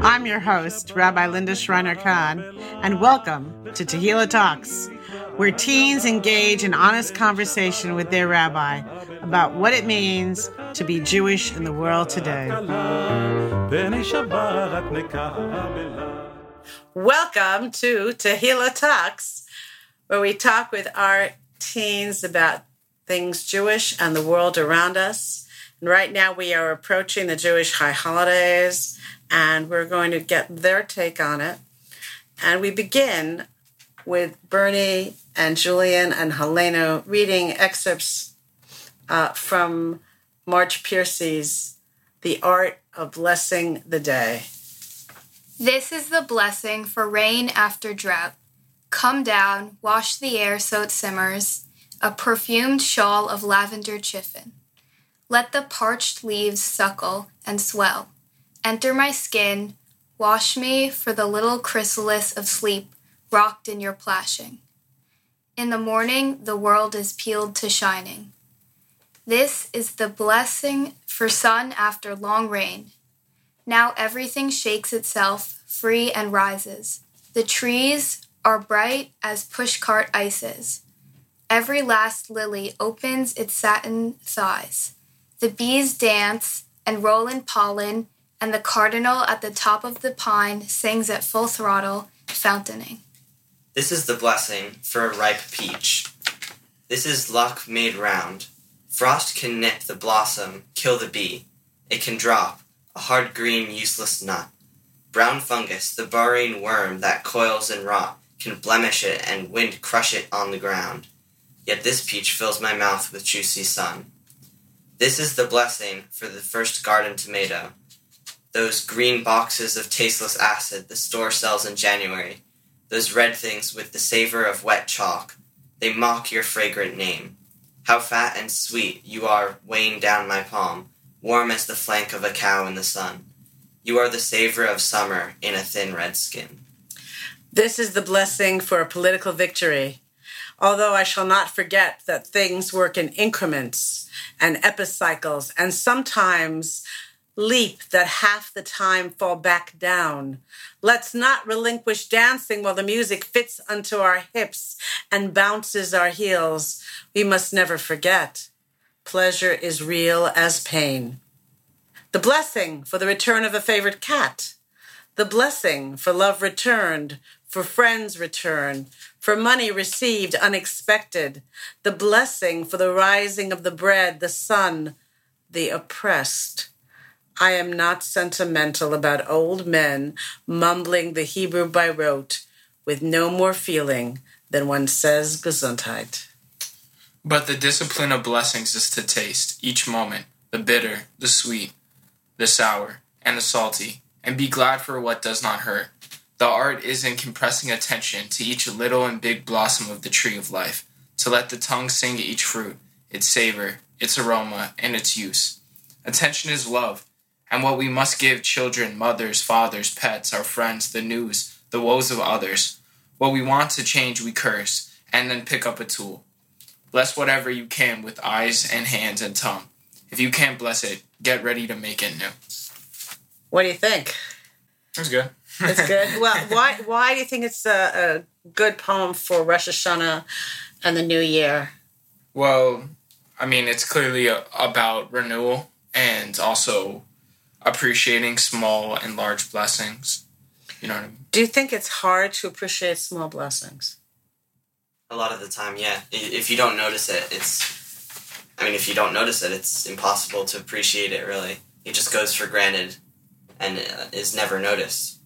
I'm your host, Rabbi Linda Schreiner Kahn, and welcome to Tehillah Talks, where teens engage in honest conversation with their rabbi about what it means to be Jewish in the world today. Welcome to Tehillah Talks, where we talk with our teens about things Jewish and the world around us. Right now we are approaching the Jewish high holidays, and we're going to get their take on it. And we begin with Bernie and Julian and Helena reading excerpts uh, from Marge Piercy's The Art of Blessing the Day. This is the blessing for rain after drought. Come down, wash the air so it simmers, a perfumed shawl of lavender chiffon. Let the parched leaves suckle and swell. Enter my skin, wash me for the little chrysalis of sleep rocked in your plashing. In the morning, the world is peeled to shining. This is the blessing for sun after long rain. Now everything shakes itself free and rises. The trees are bright as pushcart ices. Every last lily opens its satin thighs. The bees dance and roll in pollen, and the cardinal at the top of the pine sings at full throttle, fountaining. This is the blessing for a ripe peach. This is luck made round. Frost can nip the blossom, kill the bee. It can drop, a hard green useless nut. Brown fungus, the burrowing worm that coils and rot, can blemish it and wind crush it on the ground. Yet this peach fills my mouth with juicy sun. This is the blessing for the first garden tomato. Those green boxes of tasteless acid the store sells in January. Those red things with the savor of wet chalk. They mock your fragrant name. How fat and sweet you are weighing down my palm, warm as the flank of a cow in the sun. You are the savor of summer in a thin red skin. This is the blessing for a political victory. Although I shall not forget that things work in increments and epicycles, and sometimes leap that half the time fall back down. Let's not relinquish dancing while the music fits unto our hips and bounces our heels. We must never forget pleasure is real as pain. The blessing for the return of a favorite cat. The blessing for love returned, for friends returned, for money received unexpected, the blessing for the rising of the bread, the sun, the oppressed. I am not sentimental about old men mumbling the Hebrew by rote with no more feeling than one says Gesundheit. But the discipline of blessings is to taste each moment the bitter, the sweet, the sour, and the salty, and be glad for what does not hurt the art is in compressing attention to each little and big blossom of the tree of life, to let the tongue sing each fruit, its savor, its aroma, and its use. Attention is love, and what we must give children, mothers, fathers, pets, our friends, the news, the woes of others. What we want to change, we curse, and then pick up a tool. Bless whatever you can with eyes and hands and tongue. If you can't bless it, get ready to make it new. What do you think? That's good. It's good. well, why why do you think it's a, a good poem for Rosh Hashanah and the New Year? Well, I mean, it's clearly a, about renewal and also appreciating small and large blessings. You know what I mean? Do you think it's hard to appreciate small blessings? A lot of the time, yeah. If you don't notice it, it's. I mean, if you don't notice it, it's impossible to appreciate it, really. It just goes for granted and uh, is never noticed.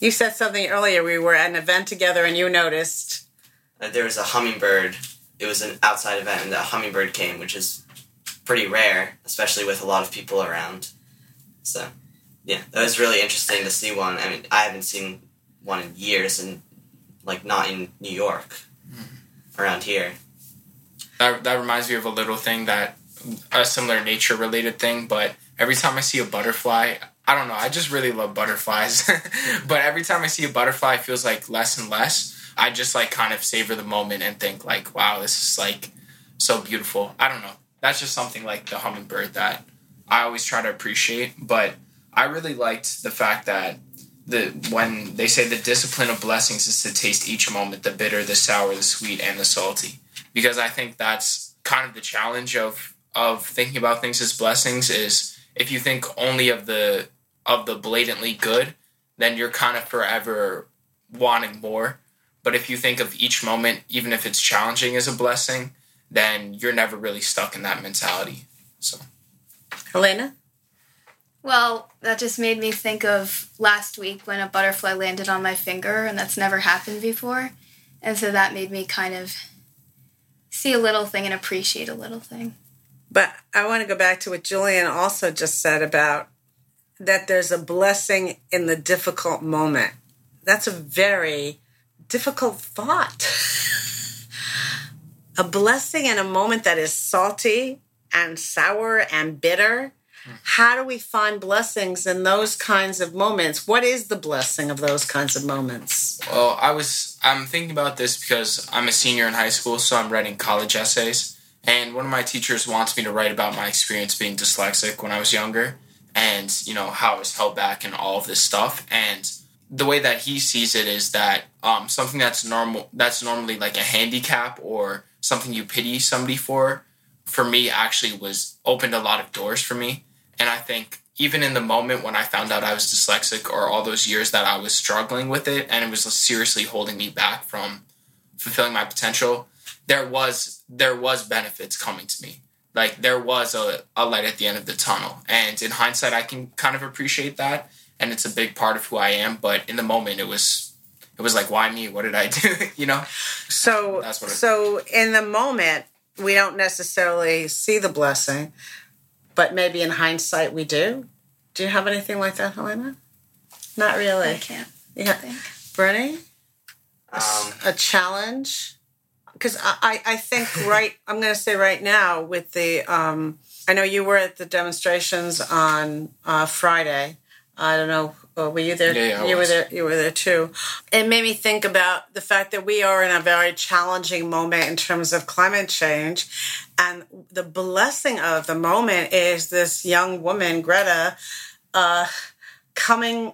You said something earlier. We were at an event together, and you noticed. Uh, there was a hummingbird. It was an outside event, and a hummingbird came, which is pretty rare, especially with a lot of people around. So, yeah, that was really interesting to see one. I mean, I haven't seen one in years, and like not in New York, mm. around here. That that reminds me of a little thing that a similar nature related thing, but every time I see a butterfly, I don't know. I just really love butterflies. but every time I see a butterfly, it feels like less and less. I just like kind of savor the moment and think like, wow, this is like so beautiful. I don't know. That's just something like the hummingbird that I always try to appreciate. But I really liked the fact that the when they say the discipline of blessings is to taste each moment, the bitter, the sour, the sweet, and the salty. Because I think that's kind of the challenge of of thinking about things as blessings is if you think only of the of the blatantly good, then you're kind of forever wanting more. But if you think of each moment, even if it's challenging, as a blessing, then you're never really stuck in that mentality. So, Helena? Well, that just made me think of last week when a butterfly landed on my finger, and that's never happened before. And so that made me kind of see a little thing and appreciate a little thing. But I want to go back to what Julian also just said about that there's a blessing in the difficult moment. That's a very difficult thought. a blessing in a moment that is salty and sour and bitter. How do we find blessings in those kinds of moments? What is the blessing of those kinds of moments? well, I was I'm thinking about this because I'm a senior in high school, so I'm writing college essays, and one of my teachers wants me to write about my experience being dyslexic when I was younger, and you know how I was held back and all of this stuff, and the way that he sees it is that um, something that's normal that's normally like a handicap or something you pity somebody for for me actually was opened a lot of doors for me. And i think even in the moment when i found out i was dyslexic or all those years that i was struggling with it and it was seriously holding me back from fulfilling my potential there was there was benefits coming to me like there was a, a light at the end of the tunnel and in hindsight i can kind of appreciate that and it's a big part of who I am. But in the moment, it was it was like, why me? What did I do? you know. So, That's what it- so in the moment, we don't necessarily see the blessing, but maybe in hindsight, we do. Do you have anything like that, Helena? Not really. I can't Yeah, think. Bernie, Um, a challenge because I, I think right. I'm going to say right now with the. Um, I know you were at the demonstrations on uh, Friday. I don't know. uh, Were you there? Yeah, yeah, you were there. You were there too. It made me think about the fact that we are in a very challenging moment in terms of climate change, and the blessing of the moment is this young woman, Greta, uh, coming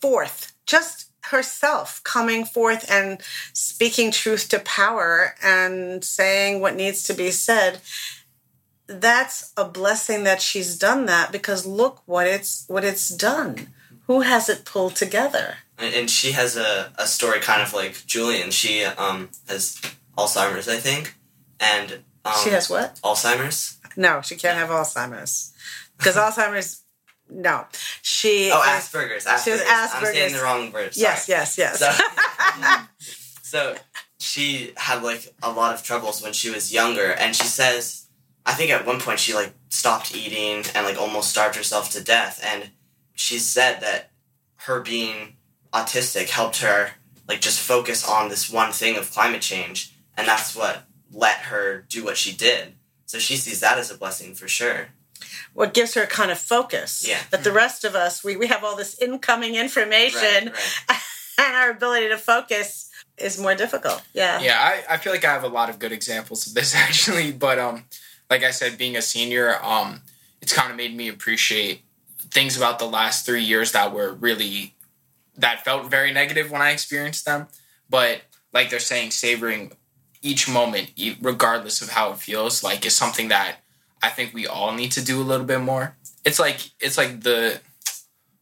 forth, just herself coming forth and speaking truth to power and saying what needs to be said that's a blessing that she's done that because look what it's what it's done. Who has it pulled together? And, she has a, a story kind of like Julian. She um, has Alzheimer's, I think, and um, she has what? Alzheimer's. no she can't have alzheimer's. Because alzheimer's no she Oh, is- Asperger's. she has Asperger's. I'm saying the wrong word. yes yes yes So, so she had like a lot of troubles when she was younger, and she says, I think at one point she like stopped eating and like almost starved herself to death, and she said that her being autistic helped her like just focus on this one thing of climate change, and that's what let her do what she did. So she sees that as a blessing for sure. What gives her kind of focus Yeah. that the rest of us we, we have all this incoming information Right, right. and our ability to focus is more difficult yeah Yeah, I, I feel like I have a lot of good examples of this actually, but um, like I said, being a senior, um, it's kind of made me appreciate things about the last three years that were really that felt very negative when I experienced them. But like they're saying, savoring each moment, regardless of how it feels, like is something that I think we all need to do a little bit more. It's like it's like the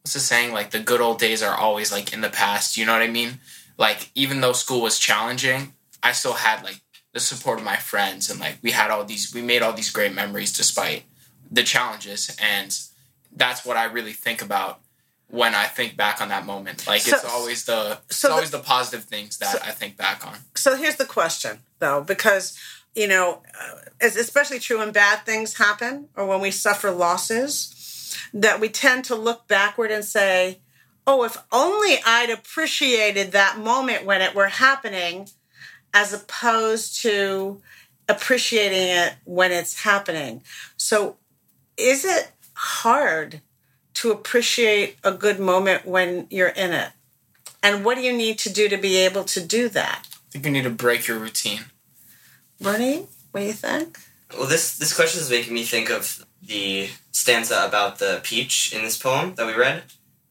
what's the saying? Like the good old days are always like in the past. You know what I mean? Like even though school was challenging, I still had like the support of my friends and like we had all these we made all these great memories despite the challenges and that's what I really think about when I think back on that moment. Like So- it's always the it's so the- always the positive things that so- I think back on. so here's the question though because you know uh, it's especially true when bad things happen or when we suffer losses that we tend to look backward and say oh if only i'd appreciated that moment when it were happening as opposed to appreciating it when it's happening. So is it hard to appreciate a good moment when you're in it? And what do you need to do to be able to do that? I think you need to break your routine. What do you think? Well, this this question is making me think of the stanza about the peach in this poem that we read.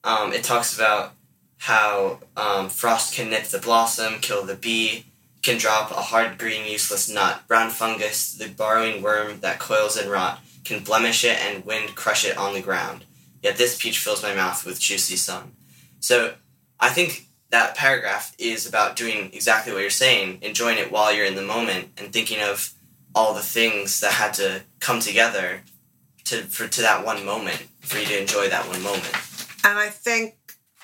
Um, it talks about how um, frost can nip the blossom, kill the bee, can drop a hard green useless nut, brown fungus, the burrowing worm that coils and rot, can blemish it and wind crush it on the ground. Yet this peach fills my mouth with juicy sun. So I think that paragraph is about doing exactly what you're saying, enjoying it while you're in the moment and thinking of all the things that had to come together to for to that one moment for you to enjoy that one moment. And I think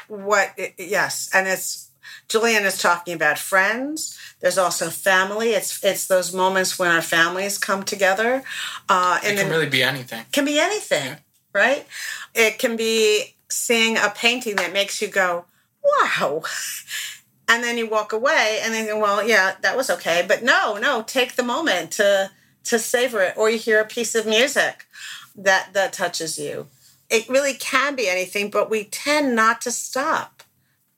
what yes, and it's Julian is talking about friends. There's also family. It's it's those moments when our families come together. Uh, It and can then- really be anything. can be anything, right? It can be seeing a painting that makes you go, wow. And then you walk away and then, well, yeah, that was okay. But no, no, take the moment to to savor it. Or you hear a piece of music that that touches you. It really can be anything, but we tend not to stop.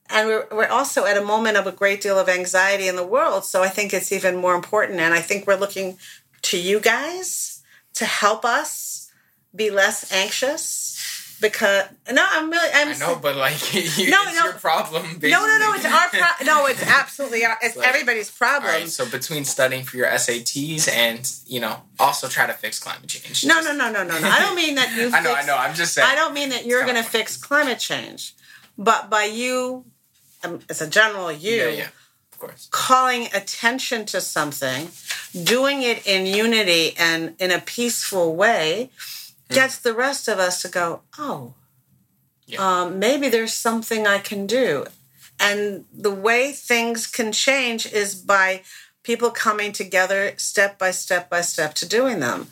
And we're, we're also at a moment of a great deal of anxiety in the world. So I think it's even more important. And I think we're looking to you guys to help us be less anxious because no i'm really i'm I know, but like, you, No, it's no. your problem. Basically. no no no it's our pro- no it's absolutely our, it's Like, everybody's problem right, so between studying for your SATs and you know also try to fix climate change. no no no no no no i don't mean that you I know, I know. I'm just saying. i don't mean that you're going to fix climate change but by you um, as a general you Yeah, yeah, of course. calling attention to something, doing it in unity and in a peaceful way, gets the rest of us to go, oh, Yeah. um, maybe there's something I can do. And the way things can change is by people coming together step by step by step to doing them.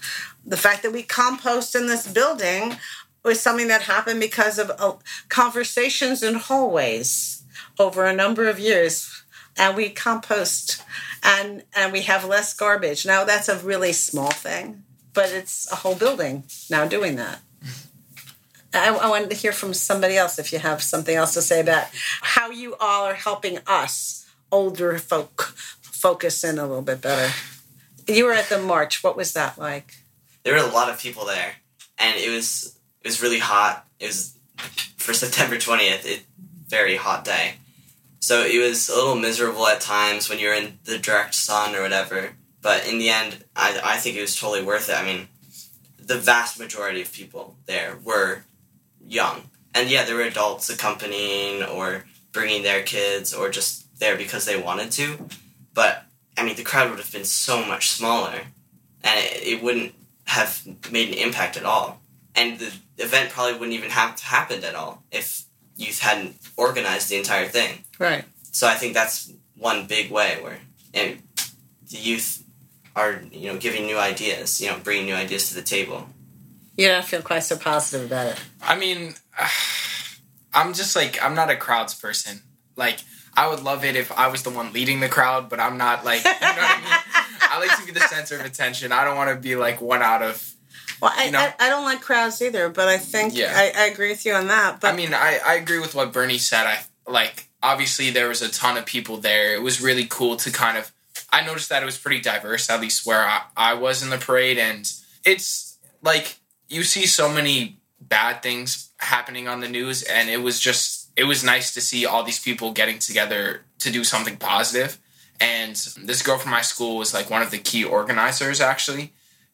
The fact that we compost in this building was something that happened because of uh, conversations in hallways over a number of years and we compost and and we have less garbage now that's a really small thing but it's a whole building now doing that I, I wanted to hear from somebody else if you have something else to say about how you all are helping us older folk focus in a little bit better you were at the march what was that like There were a lot of people there, and it was it was really hot. It was for September twentieth. It very hot day, so it was a little miserable at times when you're in the direct sun or whatever. But in the end, I I think it was totally worth it. I mean, the vast majority of people there were young, and yeah, there were adults accompanying or bringing their kids or just there because they wanted to. But I mean, the crowd would have been so much smaller, and it, it wouldn't have made an impact at all. And the event probably wouldn't even have happened at all if youth hadn't organized the entire thing. right So I think that's one big way where and the youth are you know giving new ideas, you know, bringing new ideas to the table. you don't feel quite so positive about it I mean, I'm just like I'm not a crowds person. Like I would love it if I was the one leading the crowd, but I'm not like you know what I mean. I like to be the center of attention. I don't want to be like one out of. well I, You know? I, I don't like crowds either but i think Yeah. I, I agree with you on that but I mean, I I agree with what Bernie said. I like obviously there was a ton of people there. It was really cool to kind of. I noticed that it was pretty diverse, at least where I, I was in the parade, and it's like you see so many bad things happening on the news, and it was just it was nice to see all these people getting together to do something positive. And this girl from my school was like one of the key organizers, actually.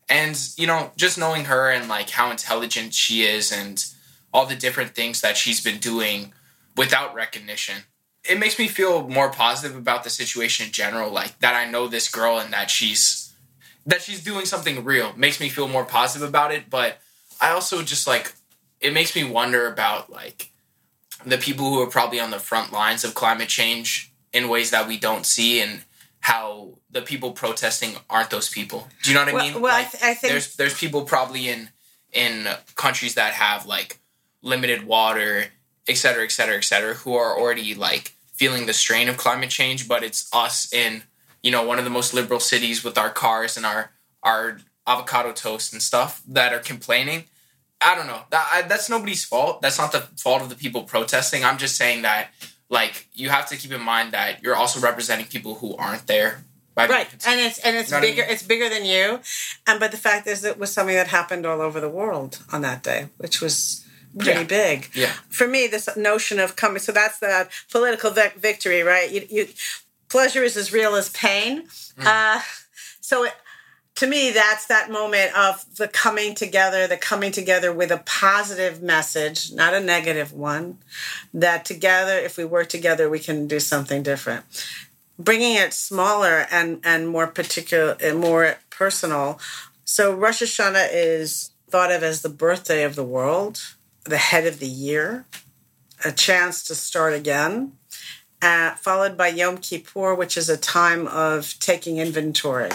And you know, just knowing her and like how intelligent she is, and all the different things that she's been doing without recognition. It makes me feel more positive about the situation in general, like that I know this girl and that she's that she's doing something real. Makes me feel more positive about it, but I also just like it makes me wonder about like the people who are probably on the front lines of climate change in ways that we don't see and how the people protesting aren't those people. Do you know what I Well- mean? well, I th- I think- there's there's people probably in in countries that have like limited water, et cetera, et cetera, et cetera, who are already like feeling the strain of climate change. But it's us in you know one of the most liberal cities with our cars and our our avocado toast and stuff that are complaining. I don't know. That I, that's nobody's fault. That's not the fault of the people protesting. I'm just saying that like you have to keep in mind that you're also representing people who aren't there by right and it's and it's Know what I bigger mean? it's bigger than you and but the fact is it was something that happened all over the world on that day which was pretty Yeah. big Yeah. for me this notion of coming so that's the political vic- victory right you, you pleasure is as real as pain Mm. uh, so it, to me that's that moment of the coming together the coming together with a positive message not a negative one that together if we work together we can do something different bringing it smaller and and more particular and more personal so rosh hashanah is thought of as the birthday of the world the head of the year a chance to start again uh, followed by yom kippur which is a time of taking inventory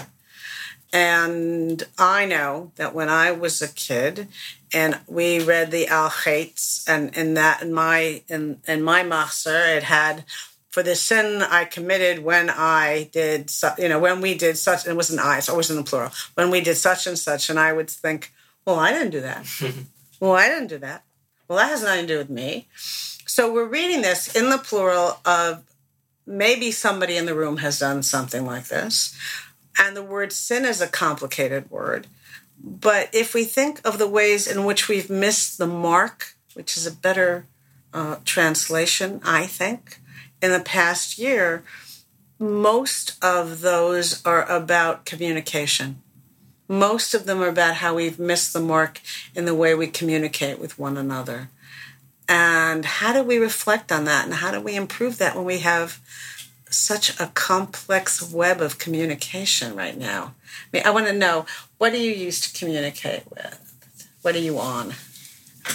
and I know that when I was a kid, and we read the Al Chaitz, and in that in my in in my machzor, it had for the sin I committed when I did, su- you know, when we did such. And it wasn't I, so it was in the plural. When we did such and such, and I would think, well, I didn't do that. well, I didn't do that. Well, that has nothing to do with me. So we're reading this in the plural of maybe somebody in the room has done something like this. And the word sin is a complicated word. But if we think of the ways in which we've missed the mark, which is a better uh, translation, I think, in the past year, most of those are about communication. Most of them are about how we've missed the mark in the way we communicate with one another. And how do we reflect on that? And how do we improve that when we have such a complex web of communication right now? I mean, I want to know what do you use to communicate with? What are you on?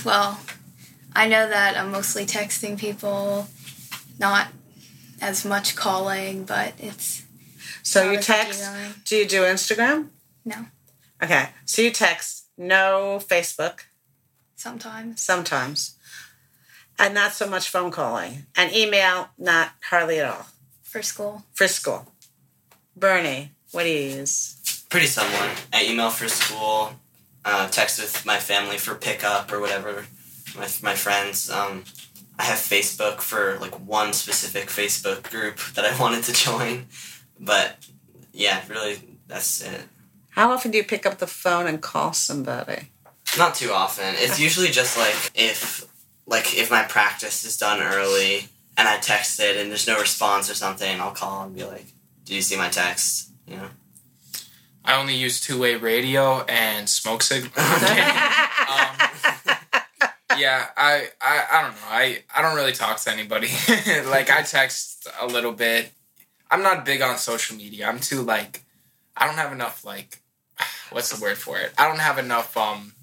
Well, I know that I'm mostly texting people, not as much calling, but it's So you text. Do you do Instagram? no, Okay. So you text, no Facebook sometimes. sometimes, and not so much phone calling, and email, not hardly at all. For school. For school. Bernie, what do you use? Pretty similar. I email for school, uh, text with my family for pickup or whatever, my, my friends. Um, I have Facebook for like one specific Facebook group that I wanted to join. But yeah, really, that's it. How often do you pick up the phone and call somebody? Not too often. It's usually just like if like if my practice is done early and I text it and there's no response or something, I'll call and be like, "Did you see my text?" You know. I only use two way radio and smoke signal. um, yeah, I, I I don't know. I I don't really talk to anybody. like I text a little bit. I'm not big on social media. I'm too like I don't have enough like what's the word for it? I don't have enough um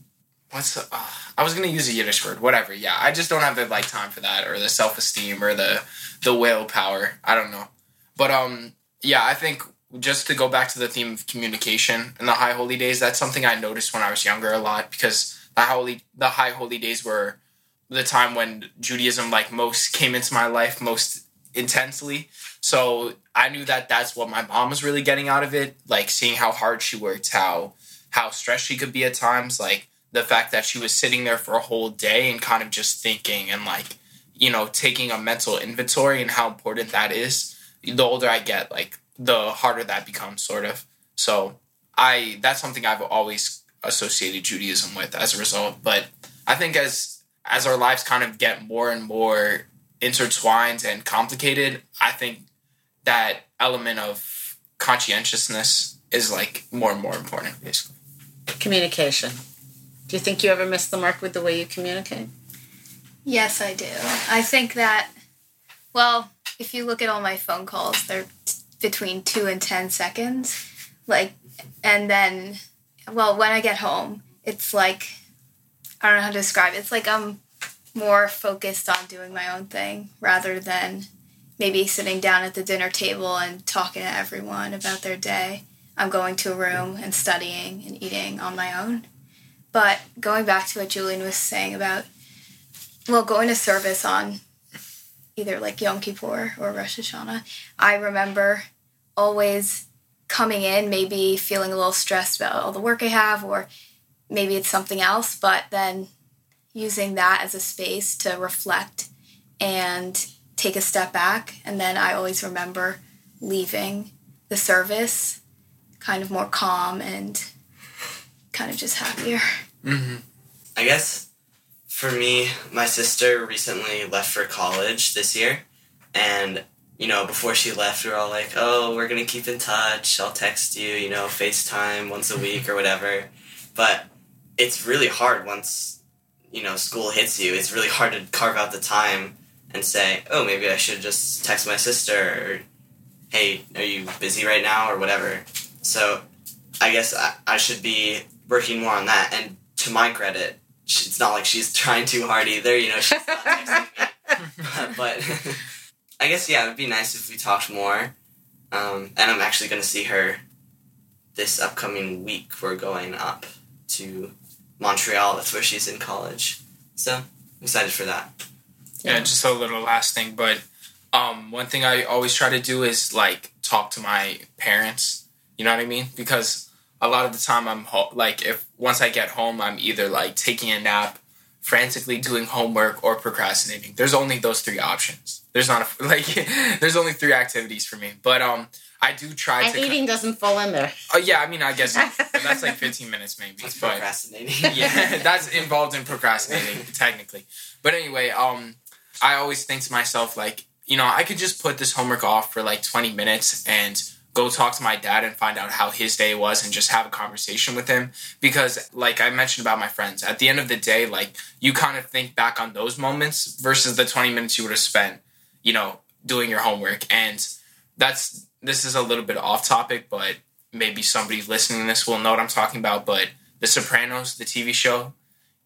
what's the, uh, I was gonna use a Yiddish word, whatever. Yeah, I just don't have the like time for that or the self esteem or the the willpower. I don't know, but um yeah, I think just to go back to the theme of communication and the high holy days, that's something I noticed when I was younger a lot because the holy the high holy days were the time when Judaism like most came into my life most intensely. So I knew that that's what my mom was really getting out of it, like seeing how hard she worked, how how stressed she could be at times, like the fact that she was sitting there for a whole day and kind of just thinking and like you know taking a mental inventory and how important that is. The older I get, like the harder that becomes, sort of. So I that's something I've always associated Judaism with as a result. But I think as as our lives kind of get more and more intertwined and complicated, I think that element of conscientiousness is like more and more important, basically. Communication. Do you think you ever miss the mark with the way you communicate? Yes, I do. I think that, well, if you look at all my phone calls, they're t- between two and ten seconds. Like, and then, well, when I get home, it's like, I don't know how to describe it. It's like I'm more focused on doing my own thing rather than maybe sitting down at the dinner table and talking to everyone about their day. I'm going to a room and studying and eating on my own. But going back to what Julian was saying about well, going to service on either like Yom Kippur or Rosh Hashanah, I remember always coming in, maybe feeling a little stressed about all the work I have, or maybe it's something else, but then using that as a space to reflect and take a step back. And then I always remember leaving the service, kind of more calm and kind of just happier. Mm-hmm. I guess for me, my sister recently left for college this year, and you know, before she left, we were all like, "Oh, we're gonna keep in touch. I'll text you, you know, FaceTime once a week or whatever." But it's really hard once you know school hits you. It's really hard to carve out the time and say, "Oh, maybe I should just text my sister." Or, hey, are you busy right now or whatever? So, I guess I, I should be working more on that. And to my credit, it's not like she's trying too hard either. You know, she's not texting me. but I guess yeah, it would be nice if we talked more. Um, and I'm actually going to see her this upcoming week. We're going up to Montreal. That's where she's in college. So I'm excited for that. Yeah, just a little last thing, but um, one thing I always try to do is like talk to my parents. You know what I mean? Because a lot of the time I'm ho- like, if once I get home, I'm either like taking a nap, frantically doing homework, or procrastinating. There's only those three options. There's not a, like, there's only three activities for me. But um, I do try And to. eating doesn't fall in there. Oh yeah, I mean, I guess that's like 15 minutes maybe. That's but procrastinating. yeah, that's involved in procrastinating technically. But anyway, um, I always think to myself like, you know, I could just put this homework off for like 20 minutes and go talk to my dad and find out how his day was and just have a conversation with him because like I mentioned about my friends, at the end of the day, like you kind of think back on those moments versus the 20 minutes you would have spent, you know, doing your homework and that's this is a little bit off topic, but maybe somebody listening to this will know what I'm talking about. But The Sopranos, the TV show,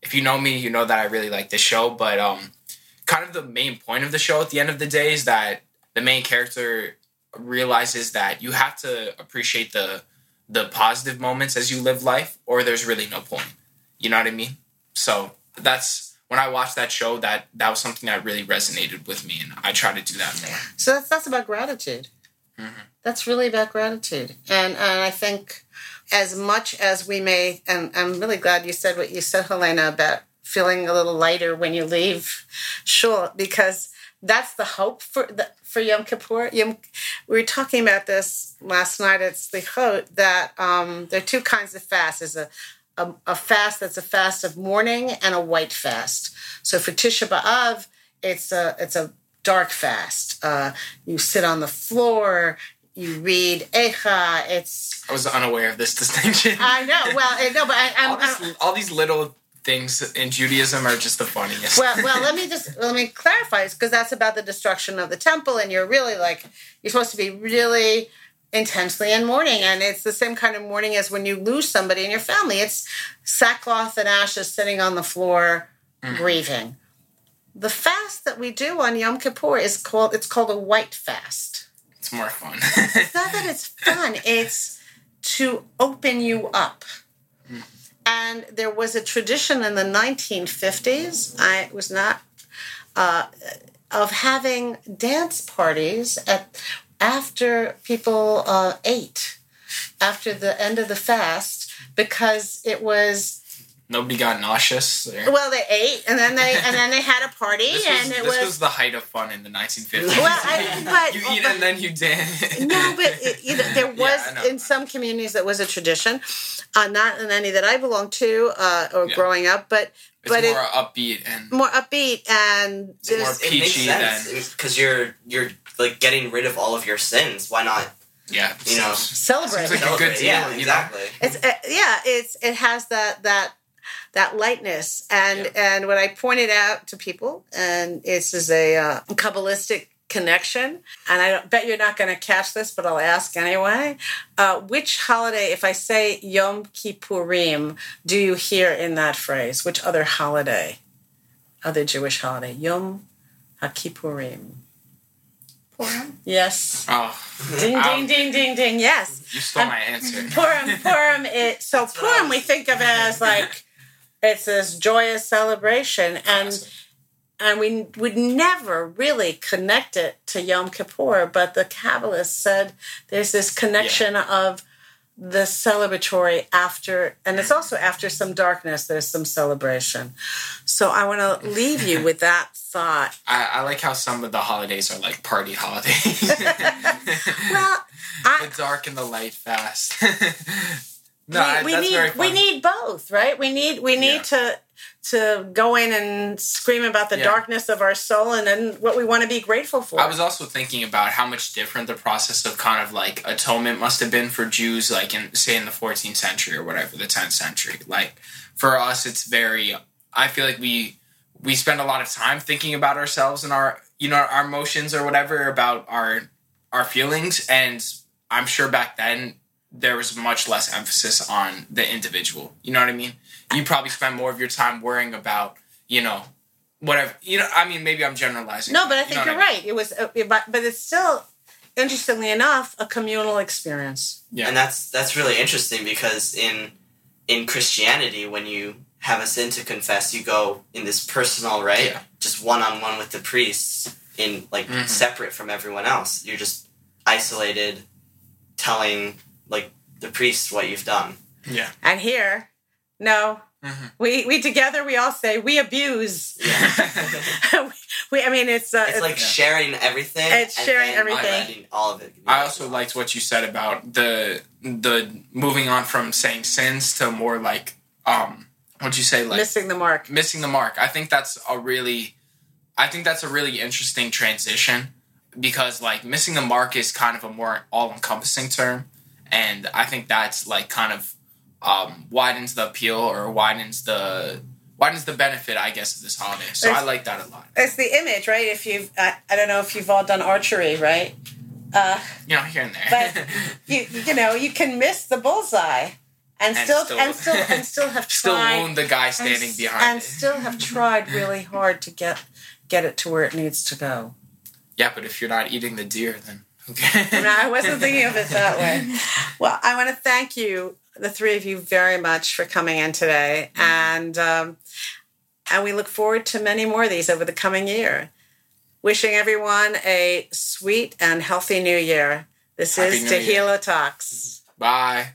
if you know me, you know that I really like this show. But um, kind of the main point of the show at the end of the day is that the main character realizes that you have to appreciate the the positive moments as you live life, or there's really no point. You know what I mean? So that's when I watched that show. That that was something that really resonated with me, and I try to do that more. So that's that's about gratitude. That's really about gratitude, and and I think as much as we may, and I'm really glad you said what you said, Helena, about feeling a little lighter when you leave shul, because that's the hope for the, for Yom Kippur. Yom, we were talking about this last night at Slichot that um, there are two kinds of fasts. There's a, a a fast that's a fast of mourning and a white fast. So for Tisha B'av, it's a it's a dark fast. Uh, you sit on the floor. You read Echa. It's I was unaware of this distinction. I know. Well, know, but I, I'm, all, this, all these little things in Judaism are just the funniest. well, well, let me just let me clarify because that's about the destruction of the temple, and you're really like you're supposed to be really intensely in mourning, and it's the same kind of mourning as when you lose somebody in your family. It's sackcloth and ashes sitting on the floor, grieving. The fast that we do on Yom Kippur is called it's called a white fast. it's more fun. It's not that it's fun; it's to open you up. And there was a tradition in the 1950s. I was not uh, of having dance parties at after people uh, ate after the end of the fast because it was Nobody got nauseous. There. well they ate and then they and then they had a party This, was, and it this was, was the height of fun in the 1950s. well I, but you eat but- and then you dance. no, but it, you know, there was Yeah, in some communities that was a tradition, uh, not in any that I belong to uh, or Yeah. growing up, but It's but more it upbeat and more upbeat and more just it makes peachy sense because you're you're like getting rid of all of your sins. Why not? yeah, You know, celebrate. Seems like a good celebrate? deal, Yeah, you know? exactly. It's uh, yeah, it's it has that that that lightness and and what I pointed out to people and this is a uh, kabbalistic connection and I don't, bet you're not going to catch this but I'll ask anyway. Uh, which holiday if I say Yom Kippurim do you hear in that phrase? Which other holiday? Other Jewish holiday? Yom HaKippurim. Purim. Yes. Oh, Ding ding ding ding ding. Yes. you stole Um, my answer. Purim, Purim. It so That's Purim we think of it as like it's this joyous celebration, and Classic. and we would never really connect it to Yom Kippur, but the Kabbalists said there's this connection of the celebratory after, and it's also after some darkness, there's some celebration. So I want to leave you with that thought. I, I like how some of the holidays are like party holidays. Well, I, the dark and the light fast. We, I- we that's very need we need both, right? We need we need Yeah. to to go in and scream about the Yeah. darkness of our soul and then what we want to be grateful for. I was also thinking about how much different the process of kind of like atonement must have been for Jews, like in say in the 14th century or whatever, the 10th century. Like for us, it's very. I feel like we we spend a lot of time thinking about ourselves and our you know our emotions or whatever about our our feelings, and I'm sure back then there was much less emphasis on the individual. You know what I mean? You probably spend more of your time worrying about you know whatever you know. I mean, maybe I'm generalizing. no, but I You know think you're mean? right. It was, uh, but but it's still, interestingly enough, a communal experience. Yeah. And that's that's really interesting because in in Christianity, when you have a sin to confess, you go in this personal right, Yeah. just one on one with the priests, in like Mhm. separate from everyone else. You're just isolated, telling like the priest what you've done. Yeah. And here, no, Mhm. we we together we all say we abuse. Yeah. we, I mean, it's uh, it's like sharing everything. It's sharing everything. all of it. I also liked what you said about the the moving on from saying sins to more like um what'd you say like missing the mark. missing the mark. I think that's a really I think that's a really interesting transition because like missing the mark is kind of a more all encompassing term and I think that's like kind of um widens the appeal or widens the widens the benefit I guess of this holiday. So I like that a lot. It's the image, right? If you've, I, I don't know if you've all done archery, right? Uh, You know, here and there. but you you know you can miss the bullseye and, And still, still- and still and still have Still tried still wound the guy standing s- behind and it. still have tried really hard to get get it to where it needs to go. Yeah, but if you're not eating the deer, then okay. I wasn't thinking of it that way. Well, I want to thank you, the three of you, very much for coming in today, and um, and we look forward to many more of these over the coming year. Wishing everyone a sweet and healthy new year. This Happy is Year. Talks. Bye.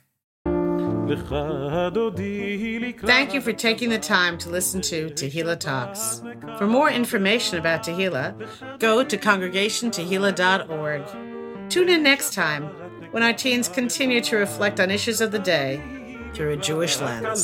Thank you for taking the time to listen to Tehillah Talks. For more information about Tehillah, go to congregationtehillah.org. Tune in next time when our teens continue to reflect on issues of the day through a Jewish lens.